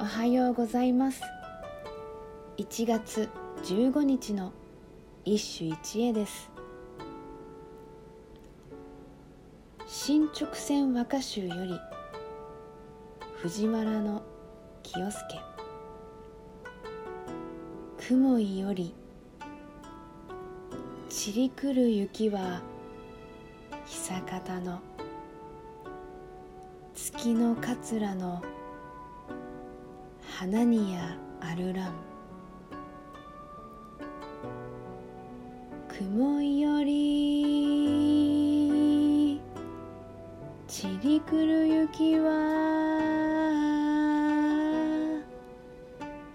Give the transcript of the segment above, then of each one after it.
おはようございます。1月15日の一首一会です。新直線和歌集より藤原の清介雲井より散り来る雪は久方の。月の桂の花にやあるらん雲より散り来る雪は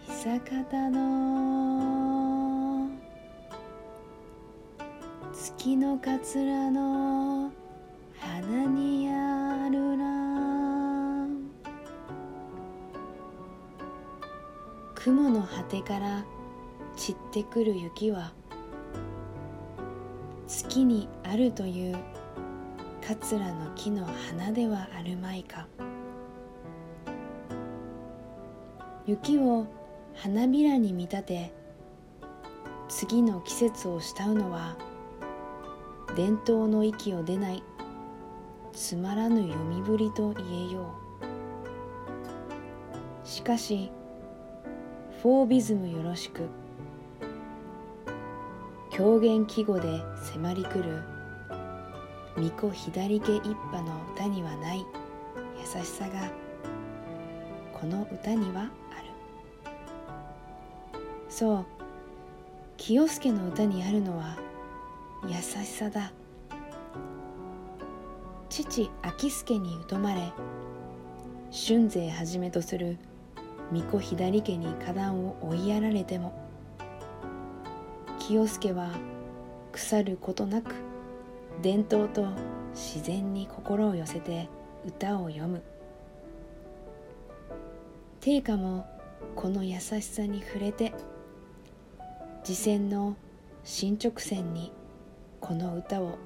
久方の月の桂の花に雲の果てから散ってくる雪は月にあるという桂の木の花ではあるまいか。雪を花びらに見立て次の季節を慕うのは伝統の息を出ないつまらぬ読みぶりと言えよう。しかしフォービズムよろしく。狂言記号で迫り来る。巫女左家一派の歌にはない。優しさが。この歌にはある。そう。清介の歌にあるのは。優しさだ。父秋助に疎まれ。春勢はじめとする巫女左家に花壇を追いやられても清介は腐ることなく伝統と自然に心を寄せて歌を読む。定家もこの優しさに触れて次戦の新直線にこの歌を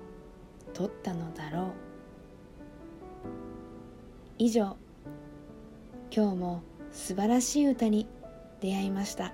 取ったのだろう。以上今日も素晴らしい歌に出会いました。